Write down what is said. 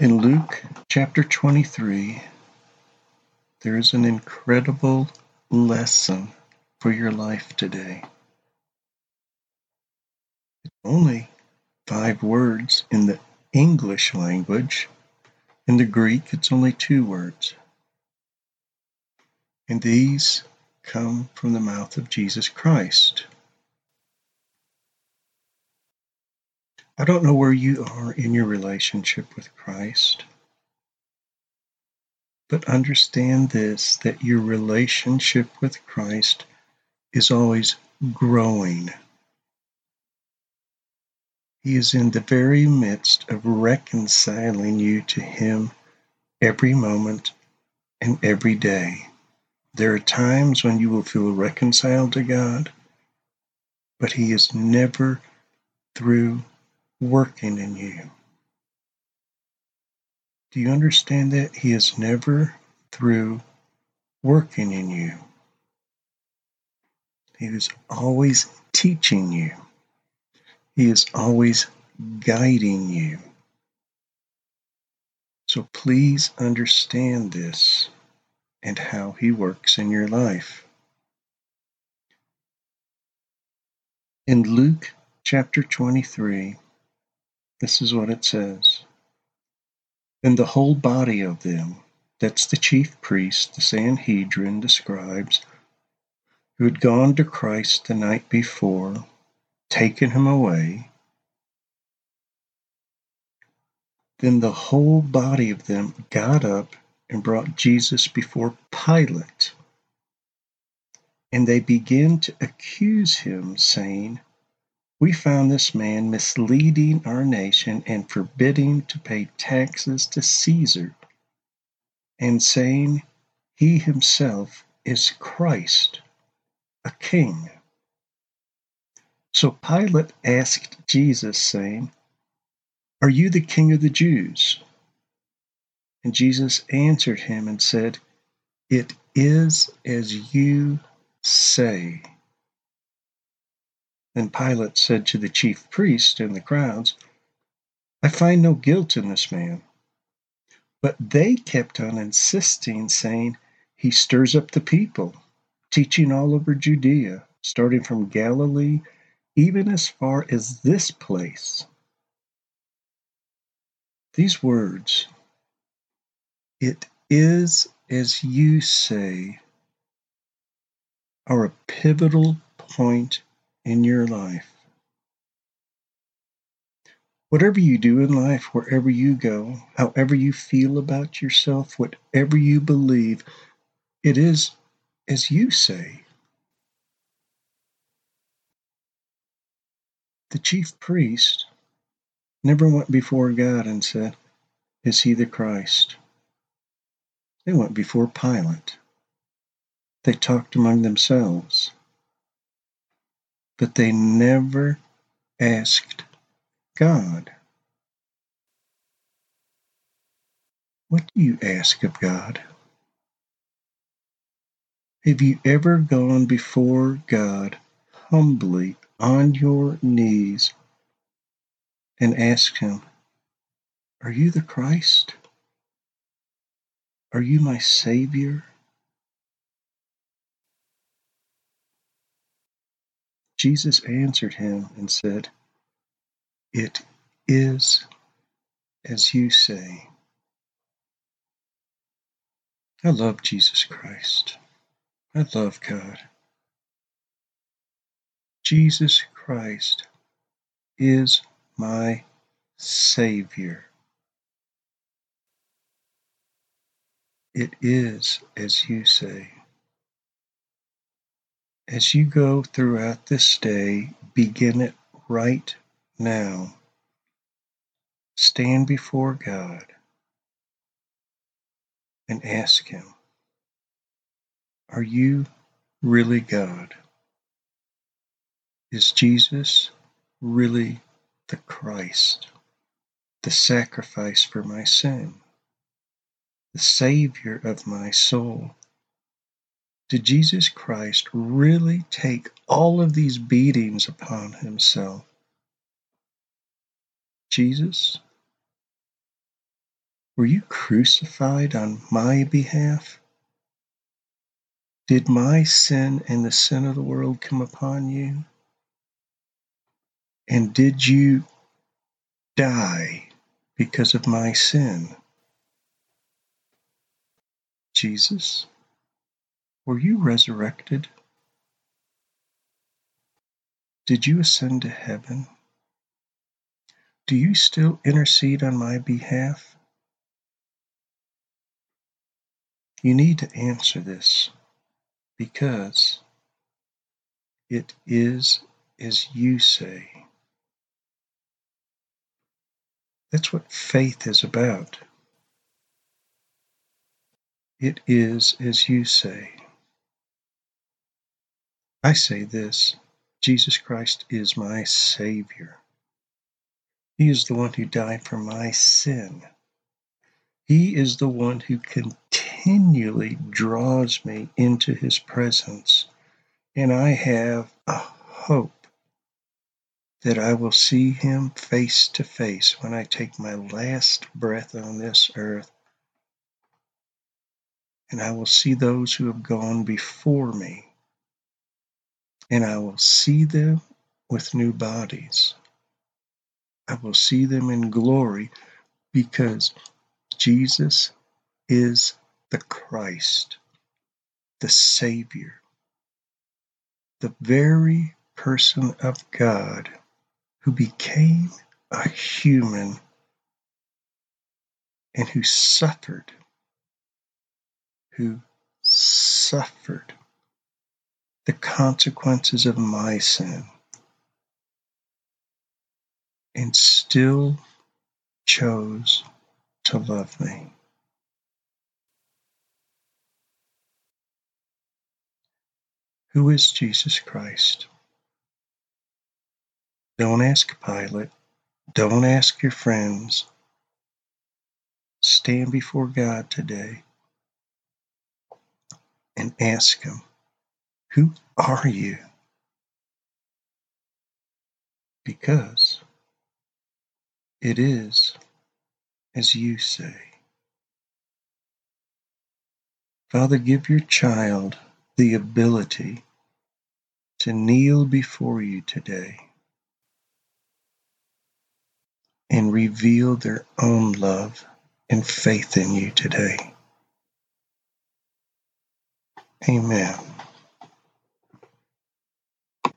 In Luke chapter 23, there is an incredible lesson for your life today. It's only five words in the English language. In the Greek, it's only two words. And these come from the mouth of Jesus Christ. I don't know where you are in your relationship with Christ, but understand this that your relationship with Christ is always growing. He is in the very midst of reconciling you to Him every moment and every day. There are times when you will feel reconciled to God, but He is never through working in you. Do you understand that? He is never through working in you. He is always teaching you. He is always guiding you. So please understand this and how He works in your life. In Luke chapter 23, this is what it says. Then the whole body of them, that's the chief priest, the Sanhedrin, the scribes, who had gone to Christ the night before, taken him away, then the whole body of them got up and brought Jesus before Pilate. And they began to accuse him, saying, we found this man misleading our nation and forbidding to pay taxes to Caesar, and saying he himself is Christ, a king. So Pilate asked Jesus, saying, Are you the king of the Jews? And Jesus answered him and said, It is as you say. Then Pilate said to the chief priests and the crowds, I find no guilt in this man. But they kept on insisting, saying, He stirs up the people, teaching all over Judea, starting from Galilee, even as far as this place. These words, it is as you say, are a pivotal point in your life. Whatever you do in life, wherever you go, however you feel about yourself, whatever you believe, it is as you say. The chief priest never went before God and said, Is he the Christ? They went before Pilate. They talked among themselves but they never asked God. What do you ask of God? Have you ever gone before God humbly on your knees and asked Him, Are you the Christ? Are you my Savior? Jesus answered him and said, It is as you say. I love Jesus Christ. I love God. Jesus Christ is my Savior. It is as you say. As you go throughout this day, begin it right now. Stand before God and ask Him, Are you really God? Is Jesus really the Christ, the sacrifice for my sin, the Savior of my soul? Did Jesus Christ really take all of these beatings upon himself? Jesus, Were you crucified on my behalf? Did my sin and the sin of the world come upon you? And did you die because of my sin? Jesus, were you resurrected? Did you ascend to heaven? Do you still intercede on my behalf? You need to answer this because it is as you say. That's what faith is about. It is as you say. I say this Jesus Christ is my Savior. He is the one who died for my sin. He is the one who continually draws me into His presence. And I have a hope that I will see Him face to face when I take my last breath on this earth. And I will see those who have gone before me. And I will see them with new bodies. I will see them in glory because Jesus is the Christ, the Savior, the very person of God who became a human and who suffered, who suffered the consequences of my sin and still chose to love me. Who is Jesus Christ? Don't ask Pilate. Don't ask your friends. Stand before God today and ask Him, Who are you? Because it is as you say. Father, give your child the ability to kneel before you today and reveal their own love and faith in you today. Amen.